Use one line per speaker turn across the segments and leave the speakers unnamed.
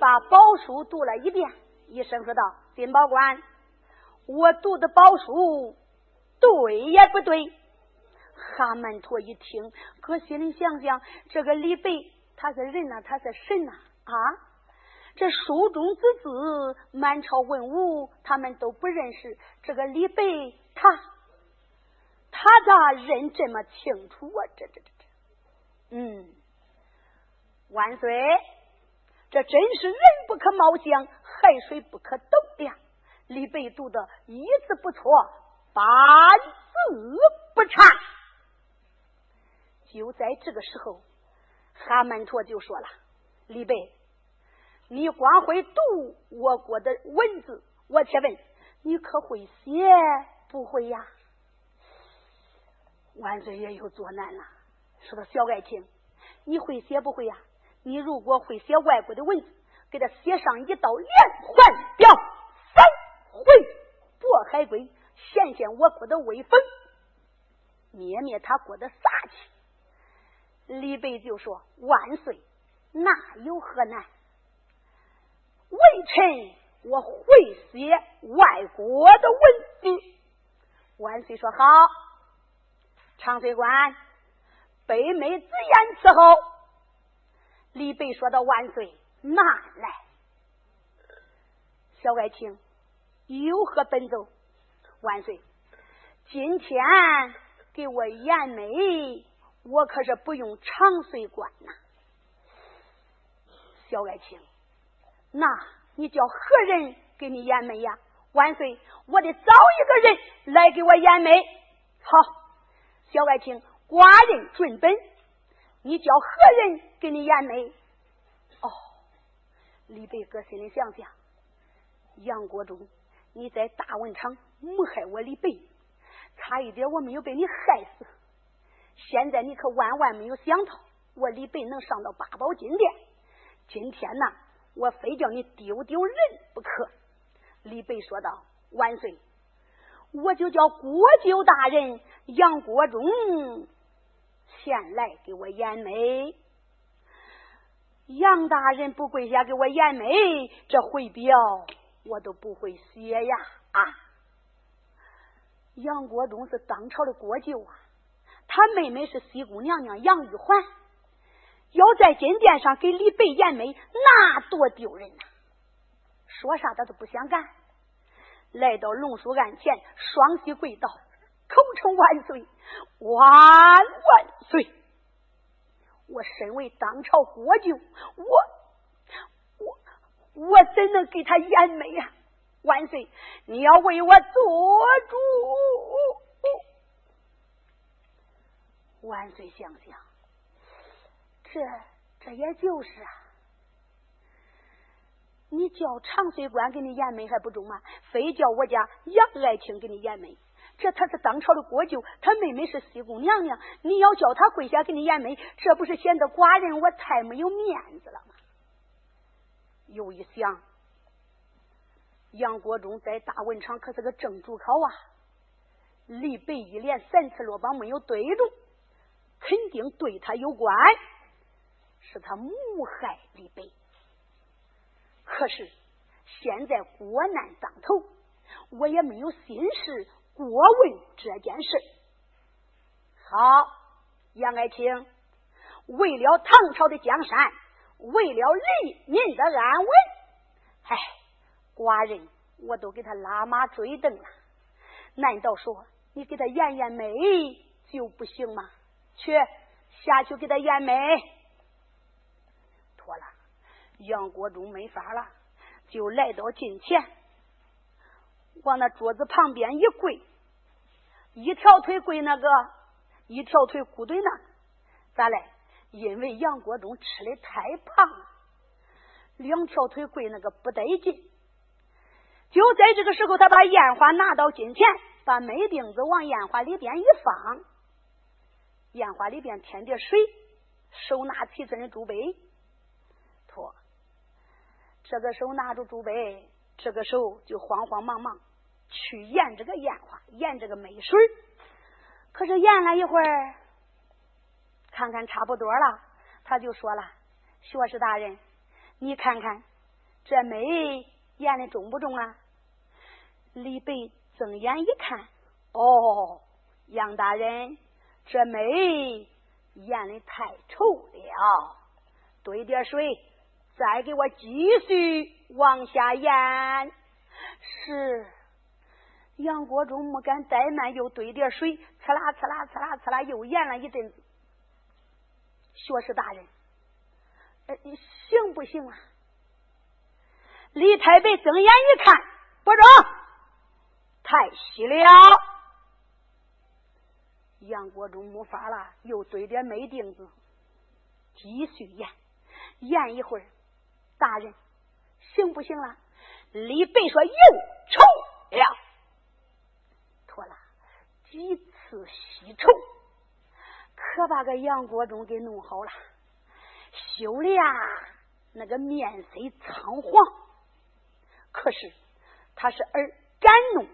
把宝书读了一遍，一声说道：“金宝官，我读的宝书对也不对？”哈曼陀一听，可心里想想：这个李白他是人呐，他是神呐啊！这书中之字，满朝文武他们都不认识。这个李白，他他咋认这么清楚啊？这这这这，嗯，万岁。这真是人不可貌相，海水不可斗量。李白读的一字不错，半字不差。就在这个时候，哈曼陀就说了：“李白，你光会读我国的文字，我且问你可会写？不会呀？”万岁爷又作难了，说道：“小爱卿，你会写不会呀？”你如果会写外国的文字，给他写上一道连环表，三回渤海归，显显我国的威风，灭灭他国的杀气。李白就说：“万岁，那有何难？微臣我会写外国的文字。”万岁说：“好，长水官，北美之言伺候。”李白说道：“万岁，拿来，小爱卿，有何奔走？万岁，今天给我颜眉，我可是不用长岁官呐。小爱卿，那你叫何人给你颜眉呀？万岁，我得找一个人来给我颜眉。好，小爱卿，寡人准本。”你叫何人给你演媒？哦，李白搁心里想想，杨国忠，你在大文场谋害我李白，差一点我没有被你害死。现在你可万万没有想到，我李白能上到八宝金殿。今天呢，我非叫你丢丢人不可。李白说道：“万岁，我就叫国舅大人杨国忠。”前来给我掩眉，杨大人不跪下给我掩眉，这回表我都不会写呀！啊，杨国忠是当朝的国舅啊，他妹妹是西宫娘娘杨玉环，要在金殿上给李白掩眉，那多丢人呐！说啥他都不想干，来到龙书案前，双膝跪倒。口称万岁，万万岁！我身为当朝国舅，我我我怎能给他掩美呀？万岁，你要为我做主。万岁，想想，这这也就是啊。你叫长岁官给你掩美还不中吗？非叫我家杨爱卿给你掩美。这他是当朝的国舅，他妹妹是西宫娘娘，你要叫他跪下给你颜美，这不是显得寡人我太没有面子了吗？又一想，杨国忠在大文场可是个正主考啊，李白一连三次落榜没有对中，肯定对他有关，是他谋害李白。可是现在国难当头，我也没有心事过问这件事。好，杨爱卿，为了唐朝的江山，为了人民的安稳，唉，寡人我都给他拉马追蹬了。难道说你给他验验美就不行吗？去下去给他验美。妥了。杨国忠没法了，就来到近前，往那桌子旁边一跪，一条腿跪那个，一条腿骨堆那，咋嘞？因为杨国忠吃的太胖了，两条腿跪那个不得劲。就在这个时候，他把烟花拿到近前，把煤钉子往烟花里边一放，烟花里边添点水，手拿七寸的竹杯，托。这个手拿着竹杯，这个手就慌慌忙忙去验这个烟花，验这个煤水。可是验了一会儿，看看差不多了，他就说了：“学士大人，你看看这煤验的重不重啊？”李白睁眼一看，哦，杨大人，这煤验的太稠了，兑点水。再给我继续往下咽。是杨国忠没敢怠慢，又兑点水，呲啦呲啦呲啦呲啦，又咽了一阵子。学士大人，呃，行不行啊？李太白睁眼一看，不中，太稀了。杨国忠没法了，又兑点煤锭子，继续咽，咽一会儿。大人，行不行了？李白说：“又丑了，妥了，几次吸丑，可把个杨国忠给弄好了，羞的呀，那个面色苍黄。可是他是耳敢怒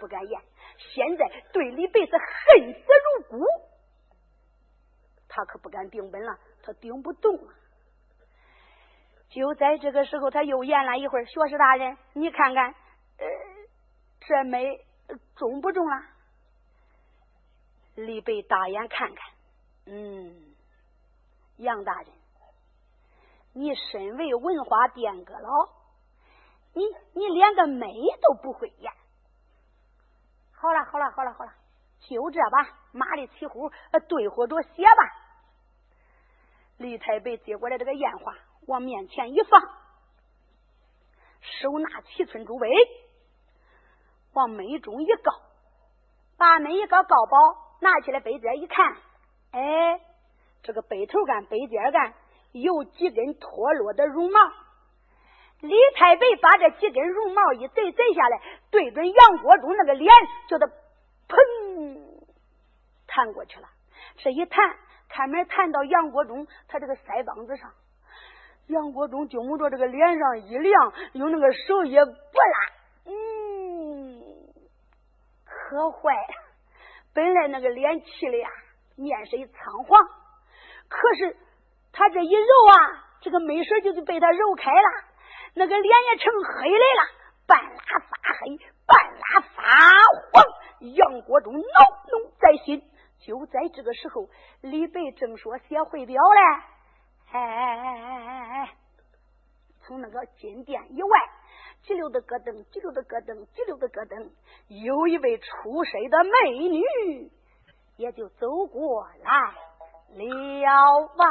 不敢言，现在对李白是恨死如骨，他可不敢顶本了，他顶不动了。就在这个时候，他又演了一会儿。学士大人，你看看，呃，这煤中不中啊？李白大眼看看，嗯，杨大人，你身为文化殿阁老，你你连个煤都不会演。好了好了好了好了，就这吧，马里起呼，对呼着写吧。李太白接过来这个烟花。往面前一放，手拿七寸竹杯，往眉中一高，把眉一个高宝拿起来杯尖一看，哎，这个杯头干、杯尖干有几根脱落的绒毛。李太白把这几根绒毛一摘摘下来，对准杨国忠那个脸，叫他砰弹过去了。这一弹，开门弹到杨国忠他这个腮帮子上。杨国忠就摸着这个脸上一凉，用那个手也拨拉，嗯，可坏了。本来那个脸气的呀，面色苍黄，可是他这一揉啊，这个眉水就是被他揉开了，那个脸也成黑来了，半拉发黑，半拉发黄。杨国忠恼怒在心。就在这个时候，李白正说写汇表嘞。哎哎哎哎哎哎！从那个金殿以外，急溜的咯噔，急溜的咯噔，急溜的咯噔，有一位出身的美女，也就走过来了吧。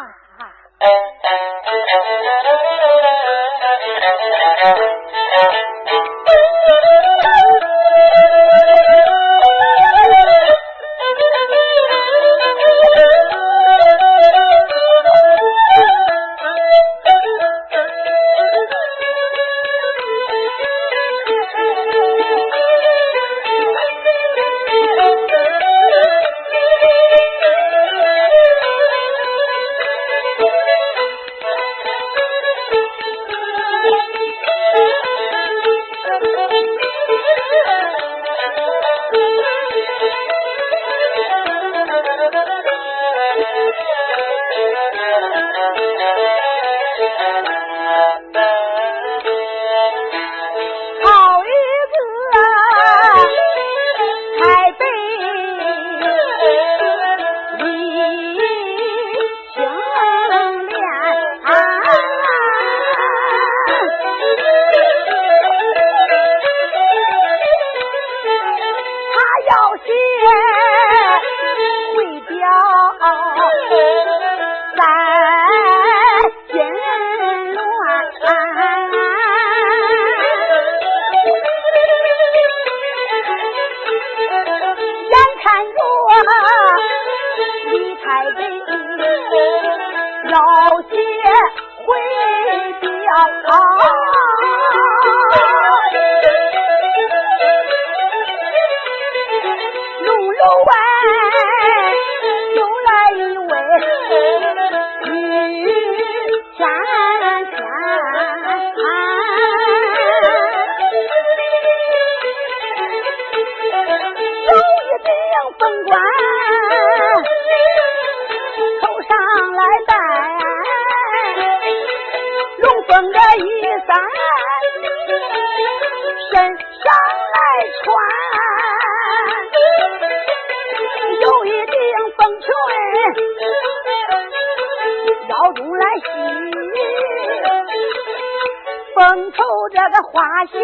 个花鞋，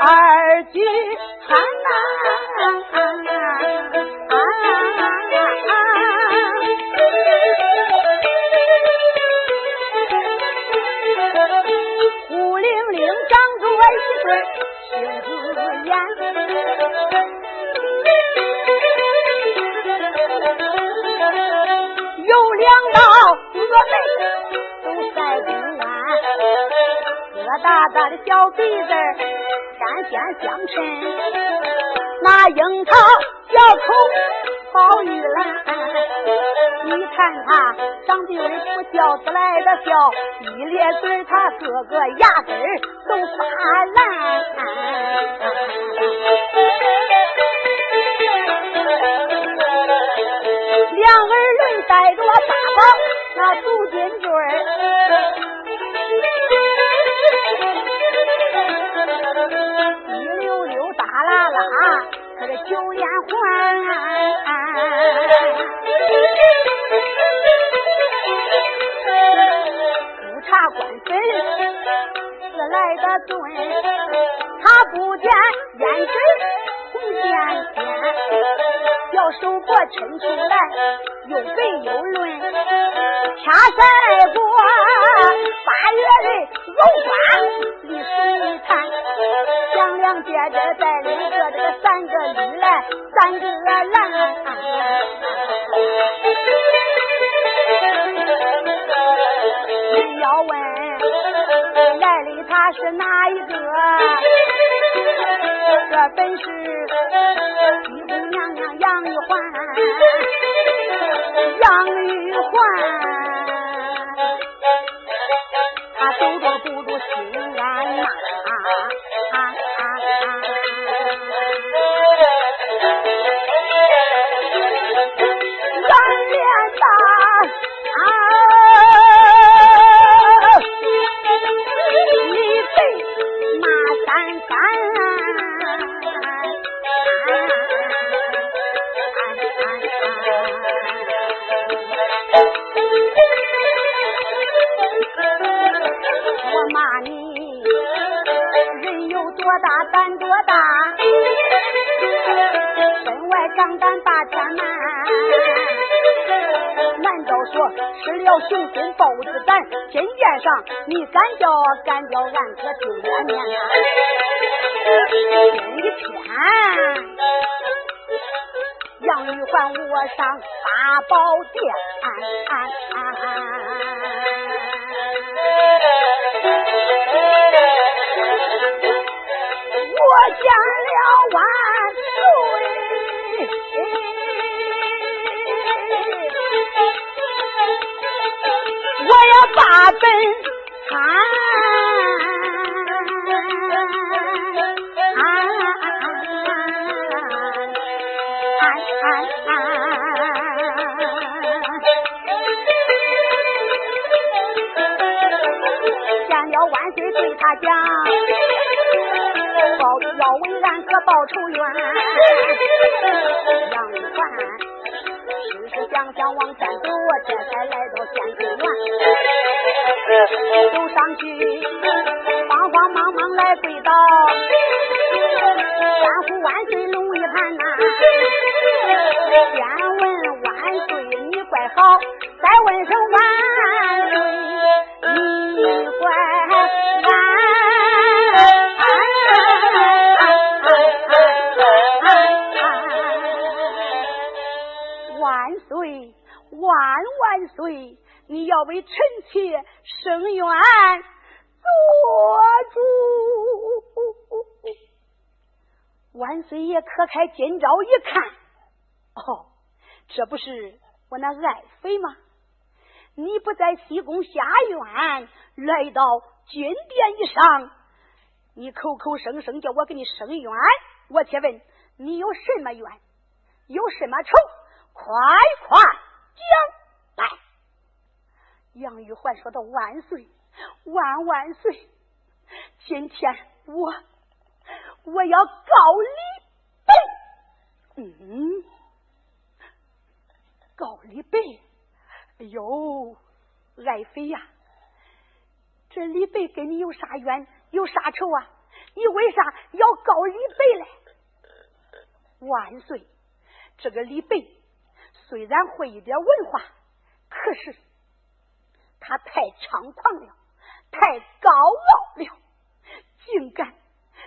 二大大的小鼻子，天仙相衬。那樱桃小口宝玉兰，你看他长得威不叫不来的笑，一咧嘴他个个牙根都发蓝。两个人带着我大宝，那如金五谷成熟来，又肥又润。天晒过，八月里，芦花立水滩。张良爹爹带领着这个三个女来，三个男。你要问来的他是哪一个？这本是西宫娘娘杨玉环杨玉环她堵着公主心安呐啊啊啊啊。多大身外账单把钱拿难道说吃了熊心豹子胆金殿上你敢叫敢叫俺哥丢脸面啊天一天杨玉环我上八宝殿。我献了万岁我要把本参献了万岁对他讲要为俺哥报仇冤。杨玉环，思思想想往前走，我这才来到县城院，走上去，慌慌忙忙来跪倒，三呼万岁龙一盘呐，先问我一看，哦，这不是我那爱妃吗？你不在西宫下院，来到金殿以上，你口口声声叫我给你伸冤，我且问你有什么冤，有什么仇？快快！讲来，杨玉环说道：“万岁，万万岁！今天我我要告你，嗯，告李北。哎呦，爱妃呀，这李北跟你有啥冤，有啥仇啊？你为啥要告李北嘞？万岁，这个李北。”虽然会一点文化，可是他太猖狂了，太高傲了，竟敢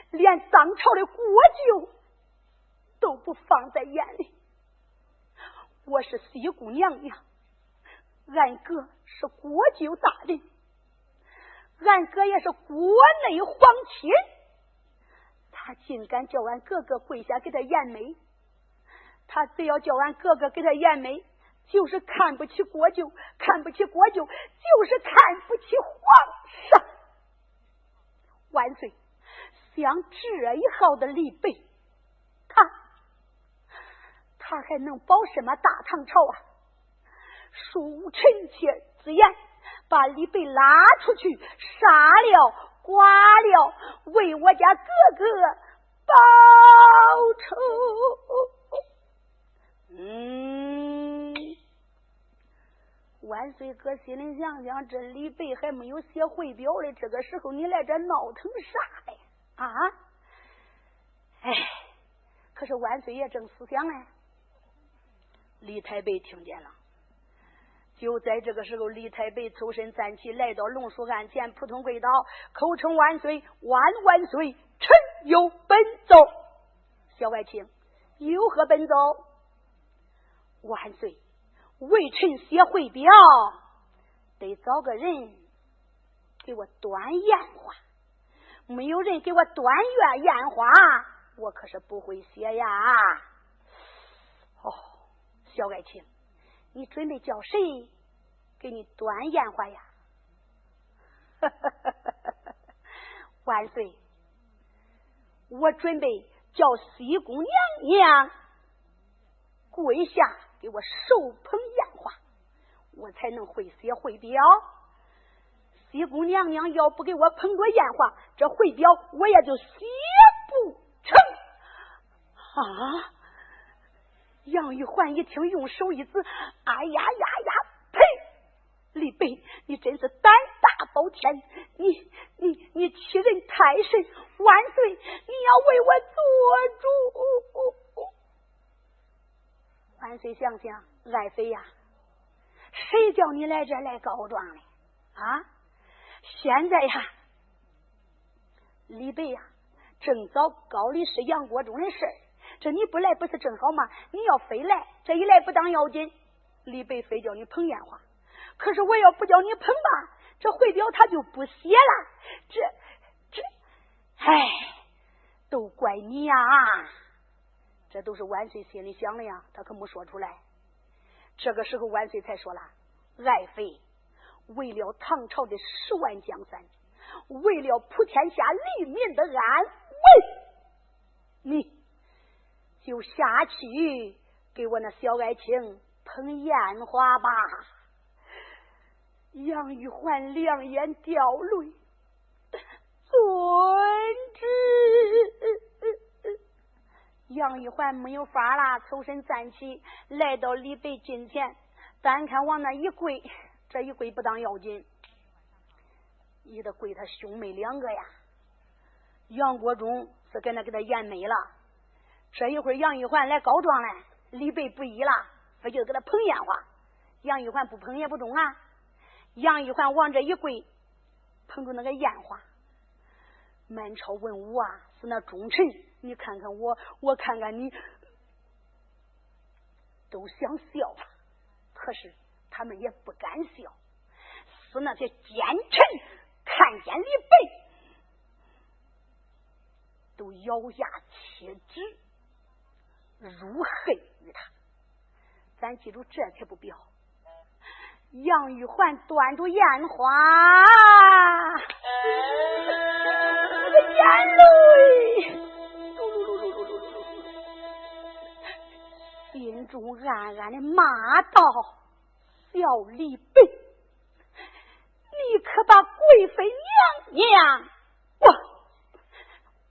连当朝的国舅都不放在眼里。我是西姑娘娘，俺哥是国舅大人，俺哥也是国内皇亲，他竟敢叫俺哥哥跪下给他颜媒。他只要叫俺哥哥给他颜媒，就是看不起国舅，看不起国舅，就是看不起皇上。万岁！像这一号的李北，他他还能保什么大唐朝啊？恕臣妾之言，把李北拉出去杀了、剐了，为我家哥哥报仇。嗯，万岁哥心里想想，这李白还没有写会表嘞，这个时候你来这闹腾啥嘞？啊？哎，可是万岁爷正思想呢。李太白听见了，就在这个时候，李太白抽身站起，来到龙书案前，扑通跪倒，口称万岁，万万岁，臣有本奏。小外卿，有何本奏？万岁！为臣写回表，得找个人给我端砚花。没有人给我端月砚花，我可是不会写呀。小爱卿，你准备叫谁给你端烟花呀？万岁！我准备叫西宫娘娘跪下。给我手捧烟花，我才能会写会表。西宫娘娘要不给我捧过烟花，这会表我也就写不成。啊！杨玉环一听，用手一指：“哎呀呀呀！呸！李白，你真是胆大包天！你你你欺人太甚！万岁，你要为我做主！”万岁想想，爱妃呀，谁叫你来这来告状的啊？现在呀，李白呀，正找高力士杨国忠的事儿，这你不来不是正好吗？你要非来，这一来不当要紧，李白非叫你捧烟花，可是我要不叫你捧吧，这回表他就不写了，这这，唉，都怪你呀！这都是万岁心里想的呀，他可没说出来。这个时候，万岁才说了：“爱妃。”为了唐朝的十万江山，为了普天下黎民的安危，你就下去给我那小爱卿捧烟花吧。杨玉环两眼掉泪，遵旨。杨玉环没有法了，抽身站起来到李白近前，单看往那一跪。这一跪不当要紧，你得跪他兄妹两个呀。杨国忠是跟那给他演没了。这一会儿杨玉环来告状了，李白不依了，非就给他捧烟花。杨玉环不捧也不中啊。杨玉环往这一跪，捧着那个烟花。满朝文武啊，是那忠臣，你看看我，我看看你，都想笑，可是。他们也不敢笑，是那些奸臣看见李白，都咬牙切齿，如恨于他。咱记住，这才不表。杨玉环端着烟花，那个眼泪，心中暗暗的骂道。小李白，你可把贵妃娘娘我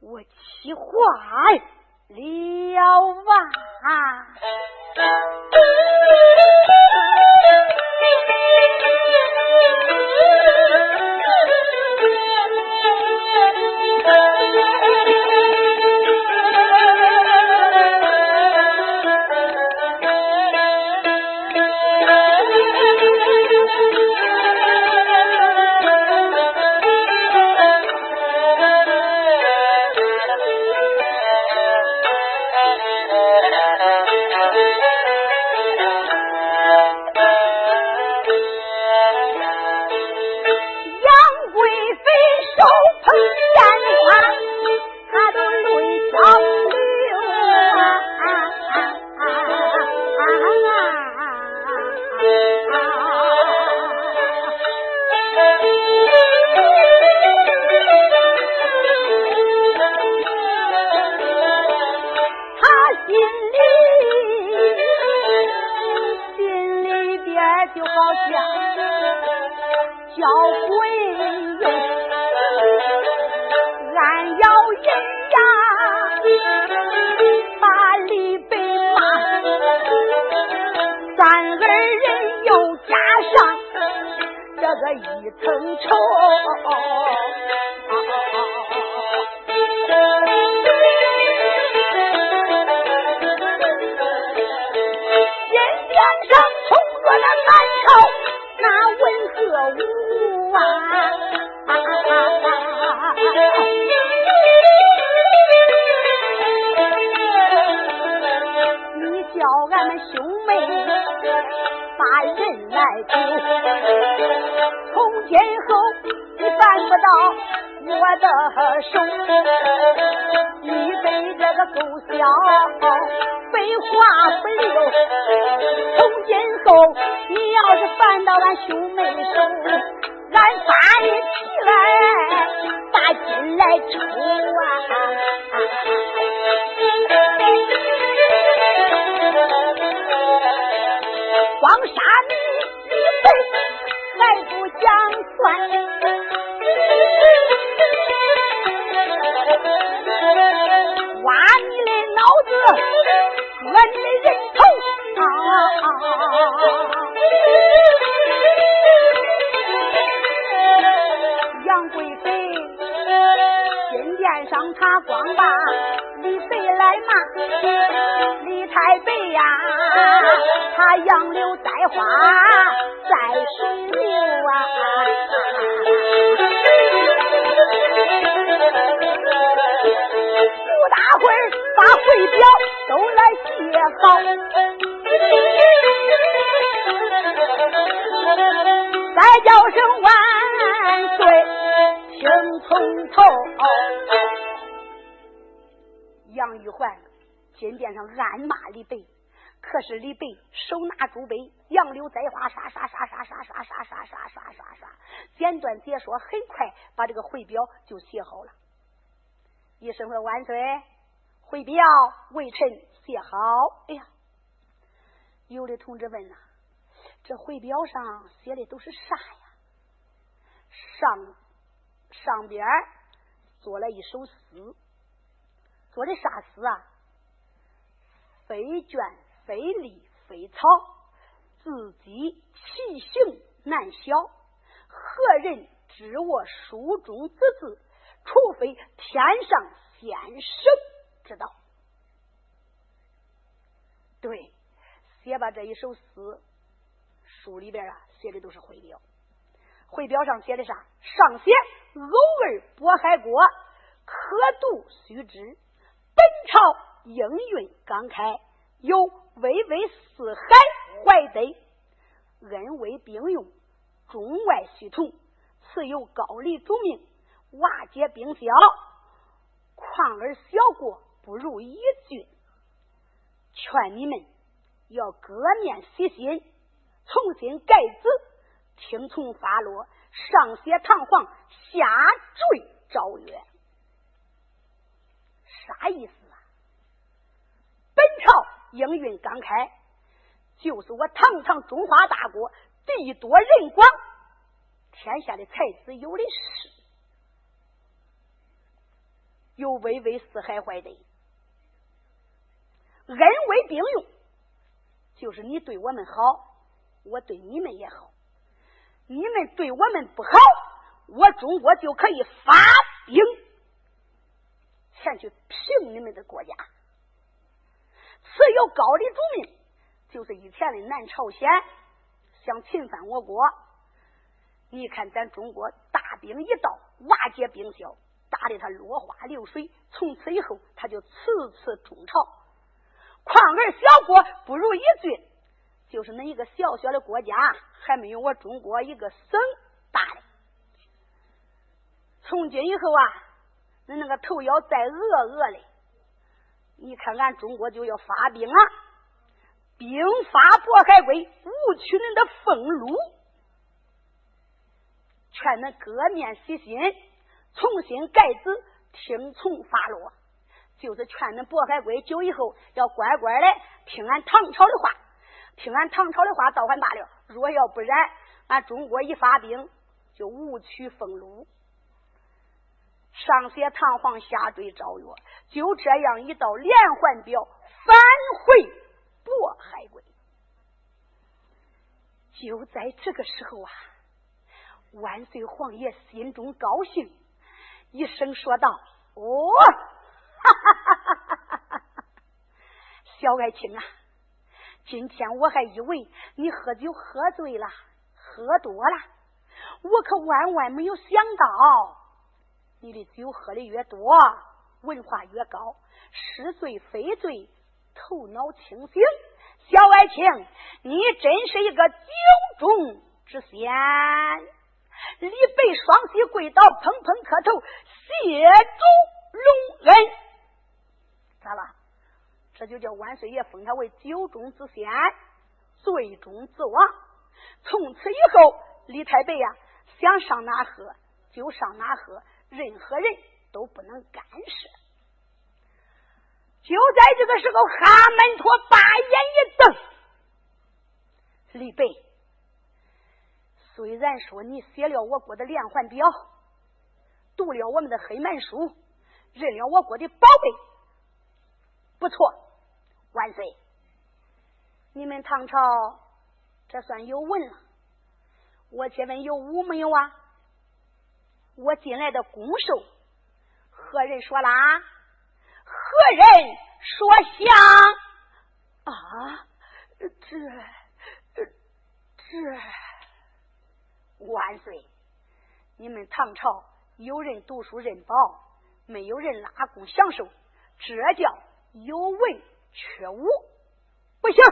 我气坏了啊！就好像教会人用俺要人呀把李白骂咱二人又加上这个一层愁从今后你犯不到我的手，你跟这个狗小废话不溜。从今后你要是犯到俺兄妹手，俺发你气来把金来抽啊！光杀殿上他光把李谁来骂？李太白呀，他杨柳栽花在水流啊！不大会儿把会表都来写好，再叫声万岁，听人从头。杨玉环金殿上暗骂李白，可是李白手拿竹杯，杨柳栽花，沙沙沙沙沙沙沙沙沙沙沙沙，简短解说，很快把这个回表就写好了。一声说万岁，回表微臣写好。哎呀，有的同志问呐，这回表上写的都是啥呀？上上边做了一首诗。做的啥诗啊？非卷非隶非草，字迹奇形难晓。何人知我书中之字？除非天上仙神知道。对，写吧这一首诗，书里边啊写的都是汇表。汇表上写的啥？上写偶尔渤海国，可读须知。本朝应运刚开，有巍巍四海怀德，恩威并用，中外须同。此有高丽祖命，瓦解兵消，况而小国不如一郡。劝你们要革面洗心，重新改字，听从发落，上写堂皇，下坠诏曰。啥意思啊？本朝应运刚开，就是我堂堂中华大国，地多人广，天下的才子有的是，有巍巍四海怀德，恩威并用，就是你对我们好，我对你们也好；你们对我们不好，我中国就可以发兵。前去平你们的国家，此有高丽主命，就是以前的南朝鲜想侵犯我国。你看咱中国大兵一到，瓦解兵消，打的他落花流水。从此以后，他就次次中朝。况而小国不如一郡，就是那一个小小的国家，还没有我中国一个省大的。从今以后啊。那那个头要再饿饿嘞，你看俺中国就要发兵了，兵发渤海归，误取恁的俸禄，劝恁革面洗心，重新改制，听从发落，就是劝恁渤海归久以后要乖乖的听俺唐朝的话，听俺唐朝的话，倒还罢了；若要不然，俺中国一发兵就无取俸禄。上写堂皇，下坠诏曰：就这样一道连环表，返回渤海国。就在这个时候啊，万岁皇爷心中高兴，一声说道：“哦，哈哈哈哈哈哈！小爱卿啊，今天我还以为你喝酒喝醉了，喝多了，我可万万没有想到。”你的酒喝的越多，文化越高，是醉非醉，头脑清醒。小爱卿，你真是一个酒中之仙。李白双膝跪倒，砰砰磕头，谢主隆恩。咋了？这就叫万岁爷封他为酒中之仙，醉中之王。从此以后，李太白呀，想上哪喝就上哪喝。任何人都不能干涉。就在这个时候，哈门托把眼一瞪：“李白，虽然说你写了我国的连环表，读了我们的黑门书，认了我国的宝贝，不错，万岁！你们唐朝这算有文了。我且问有武没有啊？”我进来的公授，何人说啦？何人说相？啊，这这万岁！你们唐朝有人读书认宝，没有人拉弓享受，这叫有文缺武。不行，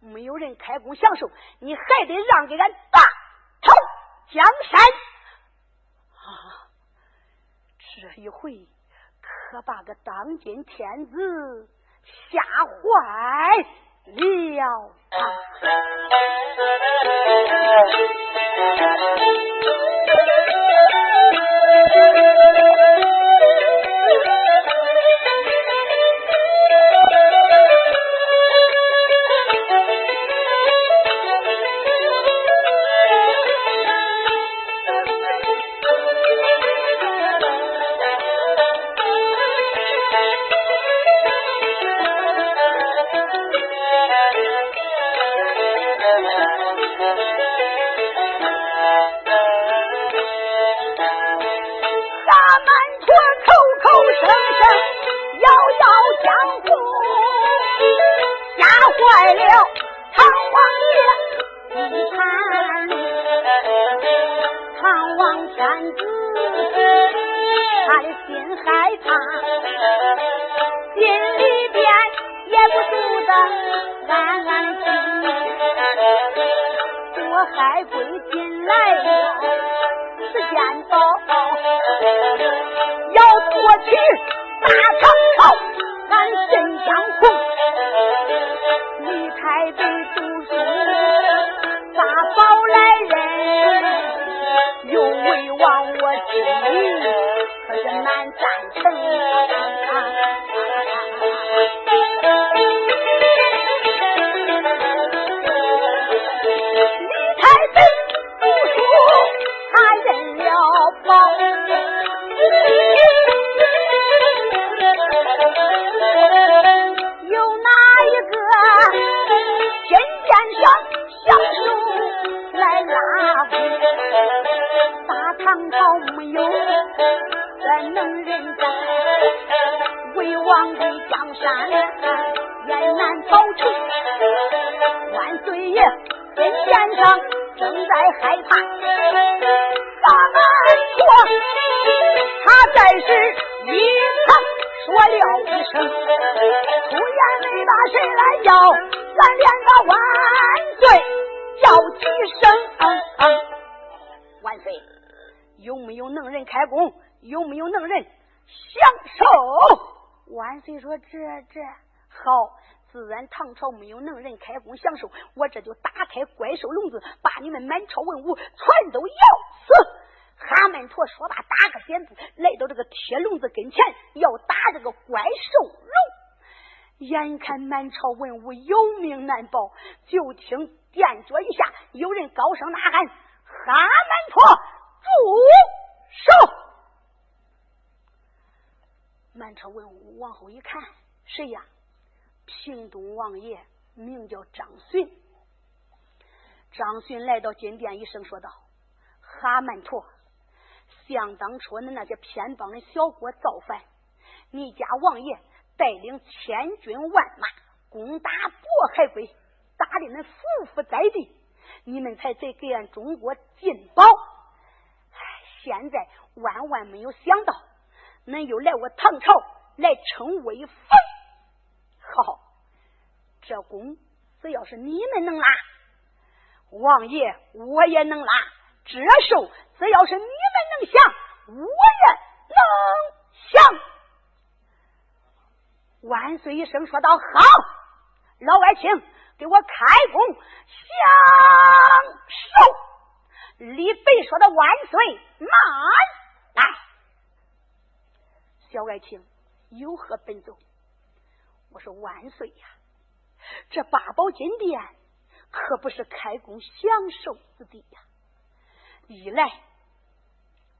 没有人开弓享受，你还得让给俺大唐江山。啊，这一回可把个当今天子吓坏了。吓坏了唐王爷，你看，唐王天子，他的心害怕，心里边也不住的，安安心。我海龟进来了，时间到，要过去大唐朝。俺真相红。离开北读书，八宝来人，又为忘我心里，可是难赞成。也难保成万岁爷金先上正在害怕大难过他在时一旁说了一声突然没把谁来叫咱连个万岁叫几声啊啊万岁有没有能人开工有没有能人享受万岁！说这这好，自然唐朝没有能人开弓享受我这就打开怪兽笼子，把你们满朝文武全都咬死。哈曼陀说罢，打个箭步来到这个铁笼子跟前，要打这个怪兽笼。眼看满朝文武有命难保，就听殿脚一下有人高声呐喊：“哈曼陀，住手！”满朝文武往后一看，谁呀？平东王爷名叫张巡，张巡来到金殿，一声说道：“哈曼陀，想当初恁那些偏帮的小国造反，你家王爷带领千军万马攻打渤海国，打的恁匍匐在地，你们才得给俺中国进宝。现在万万没有想到，恁又来我唐朝来称威风。”好，这功只要是你们能拉，王爷我也能拉；这手只要是你们能降，我也能降。万岁一声说道：“好，老外卿，给我开弓享受。”李白说的：“万岁，慢。”小爱卿有何奔走？我说万岁呀！这八宝金殿可不是开工享受之地呀。一来，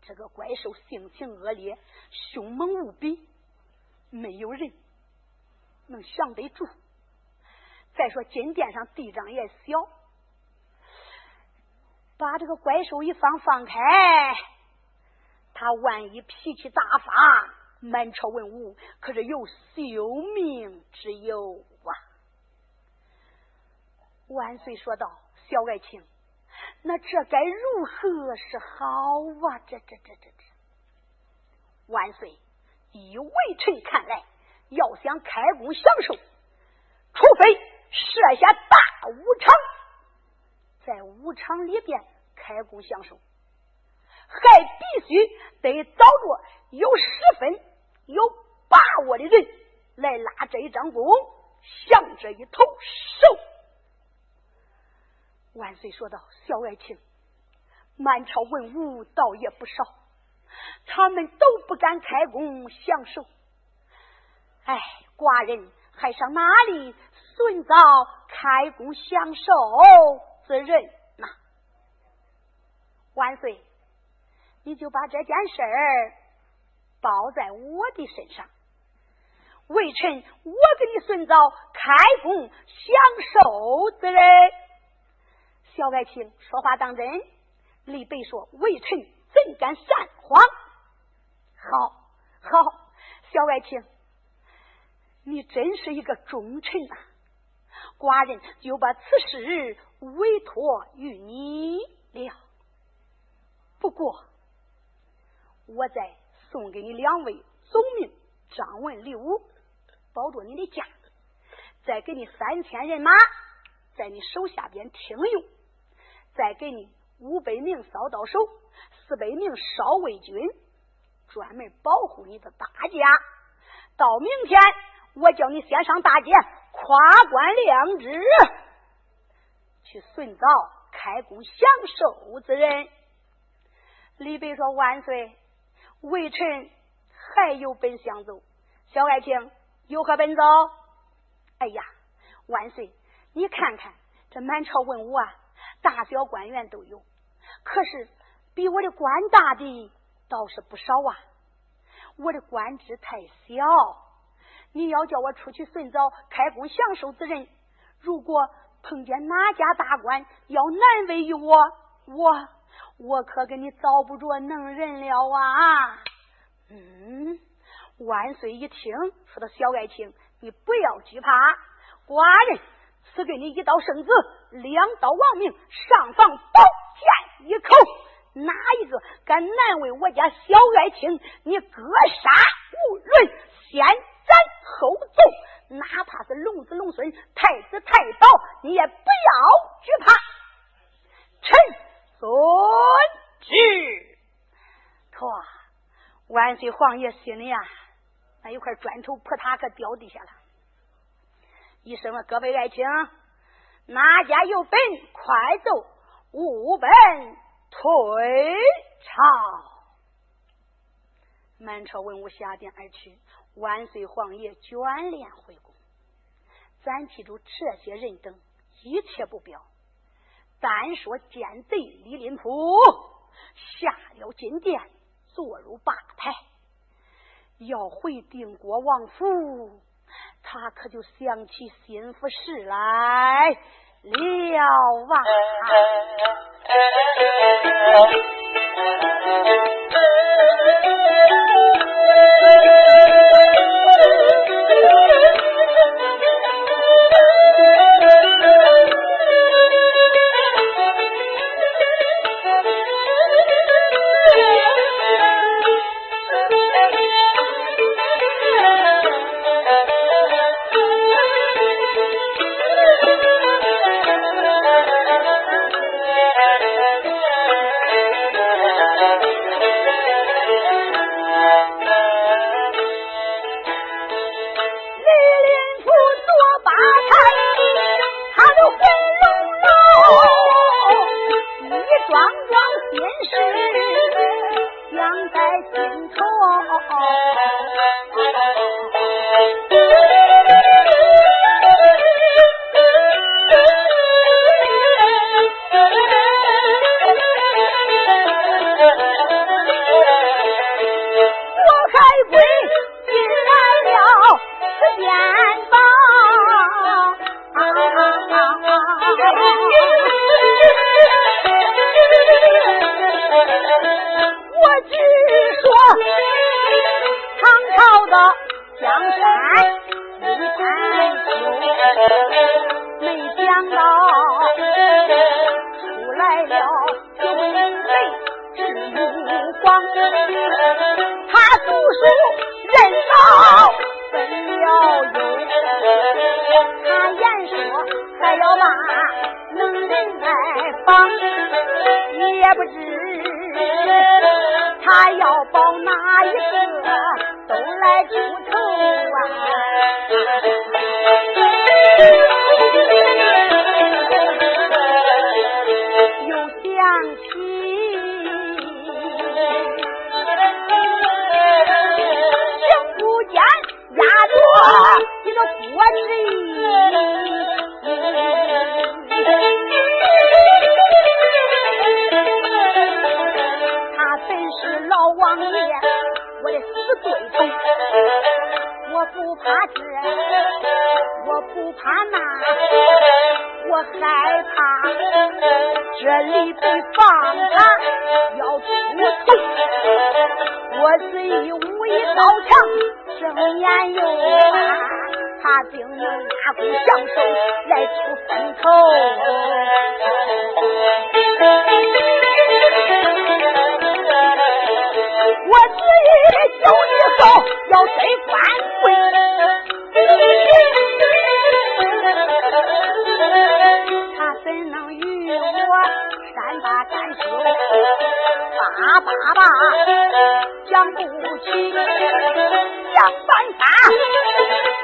这个怪兽性情恶劣，凶猛无比，没有人能降得住。再说金殿上地长也小，把这个怪兽一放放开，他万一脾气大发，满朝文武可是有救命之忧啊！万岁说道：“小爱卿，那这该如何是好啊？这这这这这！万岁，以微臣看来，要想开工享受，除非设下大武场，在武场里边开工享受，还必须得找着有十分有把握的人来拉这一张弓，降这一头兽。万岁说道：“小爱卿，满朝文武倒也不少，他们都不敢开弓降首。哎，寡人还上哪里寻找开弓降首之人呢？万岁，你就把这件事儿包在我的身上，微臣我给你寻找开封享受之人。”小爱卿说话当真，李白说：“微臣怎敢撒谎？”好，好，小爱卿，你真是一个忠臣呐！寡人就把此事委托于你了。不过，我在送给你两位总命张文、李武，保着你的家，再给你三千人马，在你手下边听用。再给你五百名扫刀手，四百名少尉军，专门保护你的大家。到明天，我叫你先上大街，夸官亮旨，去寻找开工享受之人。李白说：“万岁，微臣还有本想走。小爱卿有何本奏？”哎呀，万岁，你看看这满朝文武啊！大小官员都有，可是比我的官大的倒是不少啊。我的官职太小，你要叫我出去寻找开工享受之人，如果碰见哪家大官要难为于我，我我可给你找不着能人了啊！嗯，万岁一听，说到小爱卿，你不要惧怕，寡人。赐给你一道圣旨，两道王命，上房宝剑一口，哪一个敢难为我家小爱卿，你格杀无论，先斩后奏，哪怕是龙子龙孙、太子太保，你也不要惧怕。臣遵旨。可万岁皇爷心里啊，那一块砖头扑嗒可掉地下了。一声了，各位爱卿，哪家有本，快走，无本退朝。满朝文武下殿而去，万岁皇爷眷恋回宫。咱记住这些人等一切不表，咱说奸贼李林甫下了金殿坐入吧台要回定国王府他可就想起心腹事来了啊。我的死对，我不怕这，我不怕那，我害怕这里被放他要出头。我虽武艺高强，睁眼又看，他定能拿弓降手来出风头。我执意就以后要得官贵，他怎能与我善罢甘休？爸爸爸，讲不起，想办法，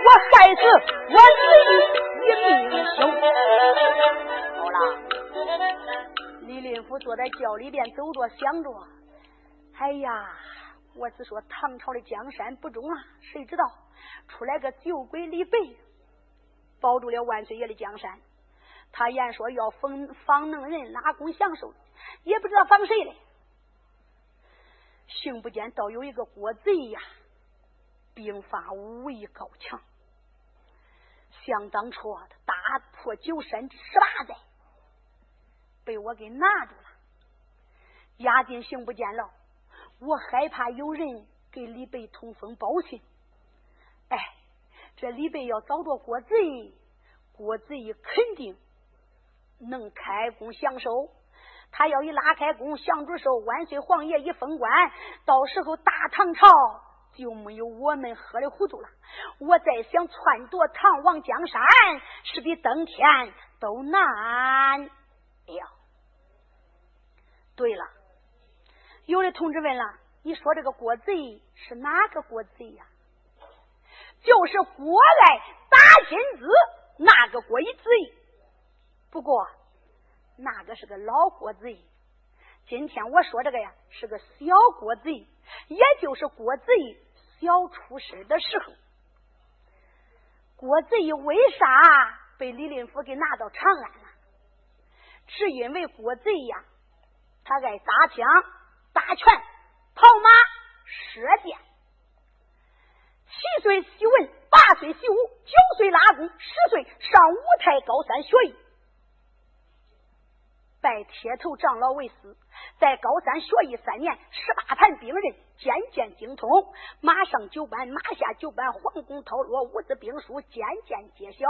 我害死我自己一命休。好了，李林甫坐在轿里边走着，想着，哎呀。我只说，唐朝的江山不中啊！谁知道出来个酒鬼李白，保住了万岁爷的江山。他言说要防防能人，拉弓享受，也不知道防谁嘞。幸不见倒有一个郭贼呀，兵法武艺高强，想当初他打破九山十八寨，被我给拿住了，押进刑部监牢。我害怕有人给李白通风报信，哎，这李白要找着郭贼，郭贼肯定能开弓降手。他要一拉开弓，降住手，万岁皇爷一封官，到时候大唐朝就没有我们喝的糊涂了。我再想篡夺唐王江山，是比登天都难。哎呀，对了。有的同志问了：“你说这个郭贼是哪个郭贼呀？”就是郭爱打金子那个郭贼。不过那个是个老郭贼。今天我说这个呀，是个小郭贼，也就是郭贼小出事的时候。郭贼为啥被李林甫给拿到长安了？是因为郭贼呀，他爱打枪。打拳、跑马、射箭，七岁习文，八岁习武，九岁拉弓，十岁上五台高山学艺。拜铁头长老为师，在高山学艺三年，十八盘兵刃渐渐精通，马上九班，马下九班，黄弓韬略，五字兵书渐渐揭晓。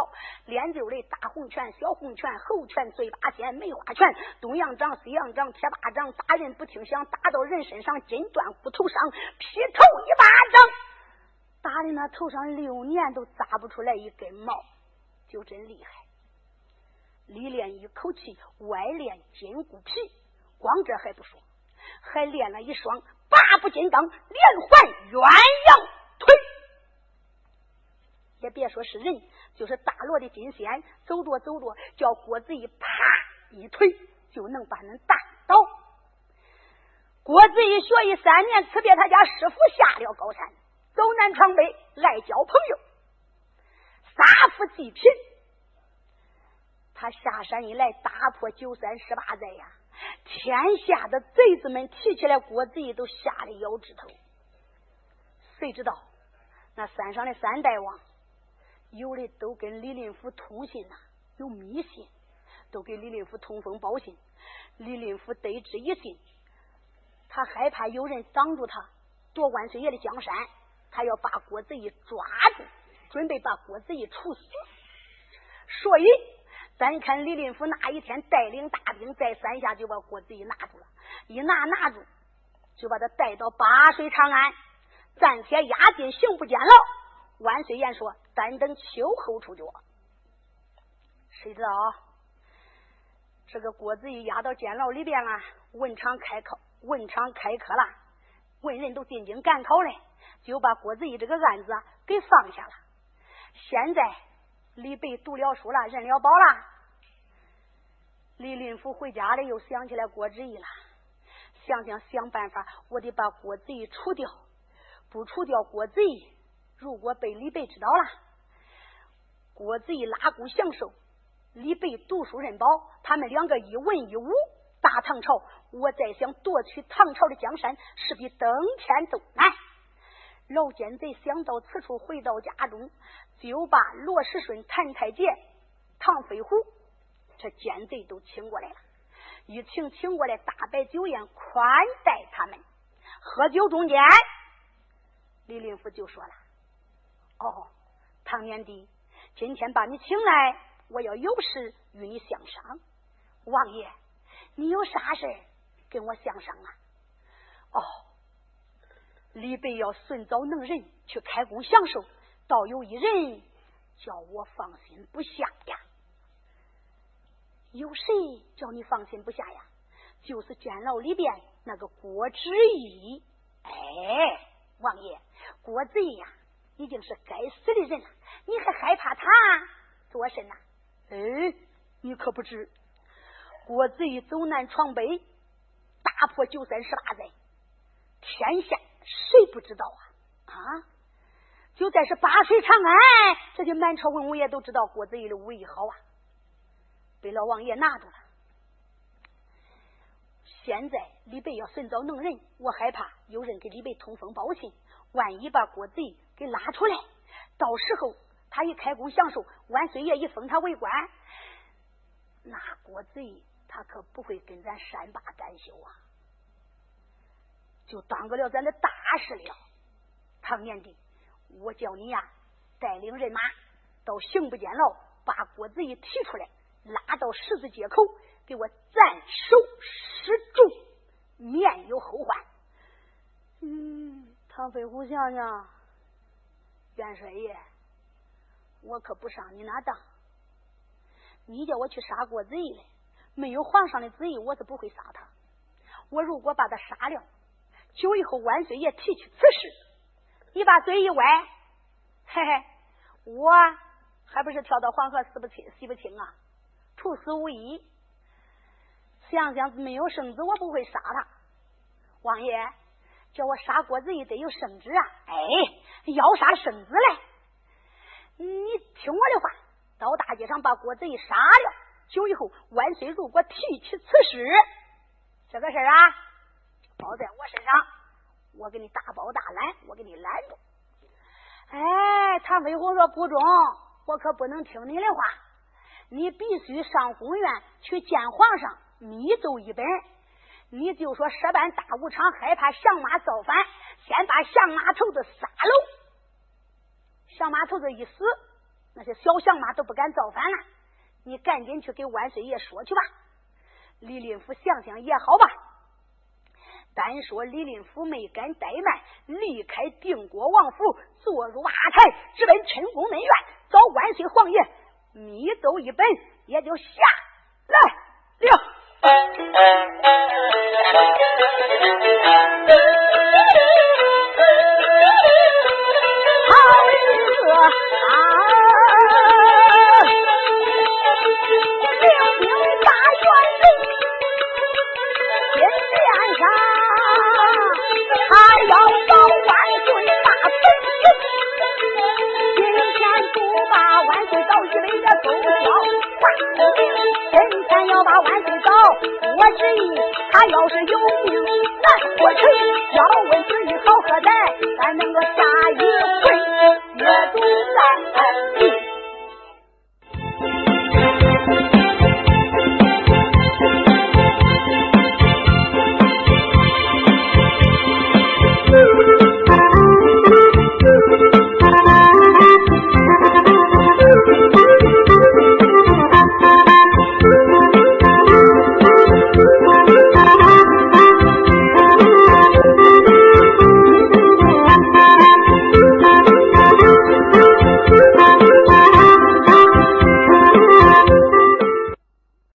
练就的大红拳、小红拳、猴拳、醉八仙、梅花拳，东阳掌、西阳掌、铁巴掌，打人不听响，打到人身上筋断骨头伤，劈头一巴掌，打的那头上六年都扎不出来一根毛，就真厉害。里练一口气，外练筋骨皮，光这还不说，还练了一双八步金刚连环鸳鸯腿。也别说是人，就是大罗的金仙，走着走着，叫郭子仪啪一腿就能把人打倒。郭子仪学艺三年，辞别他家师傅，下了高山，走南闯北，爱交朋友，杀富济贫。他下山以来，打破九三十八寨呀！天下的贼子们提起来郭贼，都吓得咬指头。谁知道那山上的三大王，有的都跟李林甫通信呐，有密信，都给李林甫通风报信。李林甫得知一信，他害怕有人挡住他夺万岁爷的江山，他要把郭贼抓住，准备把郭贼处死，所以。咱看李林甫那一天带领大兵在山下就把郭子仪拿住了，一拿拿住就把他带到八水长安，暂且押进刑部监牢。万岁爷说：“咱等秋后处决。”谁知道这个郭子仪押到监牢里边了，文场开考，文场开科了，文人都进京赶考嘞，就把郭子仪这个案子给放下了。现在李白读了书了，认了宝了，李林甫回家了，又想起来郭子仪了，想想想办法，我得把郭子仪除掉，不除掉郭子仪，如果被李白知道了，郭子仪拉弓享受。李白读书认宝，他们两个一文一武，大唐朝，我再想夺取唐朝的江山，是比登天都难。老奸贼想到此处，回到家中，就把罗世顺、谭太杰、唐飞虎这奸贼都请过来了。一请请过来，大摆酒宴，宽待他们。喝酒中间，李林甫就说了：“哦，唐年帝，今天把你请来。”我要有事与你相商，王爷，你有啥事跟我相商啊？哦，李白要顺早能人去开工享受，倒有一人叫我放心不下呀。有谁叫你放心不下呀？就是监牢里边那个郭知义。哎，王爷，郭贼呀，已经是该死的人了，你还害怕他做甚呐？哎，你可不知，郭子仪走南闯北，打破九三十八寨，天下谁不知道啊？啊！就在是八水长安，这些满朝文武也都知道郭子仪的武艺好啊，被老王爷拿住了。现在李白要寻找能人，我害怕有人给李白通风报信，万一把郭子仪给拉出来，到时候。他一开工享受，万岁爷一封他为官，那郭子仪他可不会跟咱善罢甘休啊，就当个了咱的大事了。唐年帝，我叫你呀，带领人马到刑部监牢，把郭子仪提出来，拉到十字街口，给我斩首示众，免有后患。嗯，唐飞虎想想，元帅爷。我可不上你那当，你叫我去杀郭子仪嘞？没有皇上的旨意，我是不会杀他。我如果把他杀了，久以后万岁爷提起此事，你把嘴一歪，嘿嘿，我还不是跳到黄河死不清、洗不清啊？徒死无疑。想想没有圣旨，我不会杀他。王爷叫我杀郭子仪，得有圣旨啊！哎，要杀圣旨嘞？你听我的话，到大街上把郭子仪杀了。久以后，万岁如果提起此事，这个事儿啊，包在我身上，我给你大包大揽，我给你拦住。哎，唐飞虎说不中，我可不能听你的话，你必须上宫院去见皇上，密奏一本。你就说设办大武场，害怕降马造反，先把降马头子杀了。响马头子一死，那些小响马都不敢造反了。你赶紧去给万岁爷说去吧。李林甫想想也好吧。单说李林甫没敢怠慢，离开定国王府，坐入阿台，直奔陈宫内院，找万岁皇爷密奏一本，也就下来了。为了狗咬发通灵，今天要把万岁倒。我执意，他要是有命，难活成。要为自己好，何在？咱能个下一辈也懂来。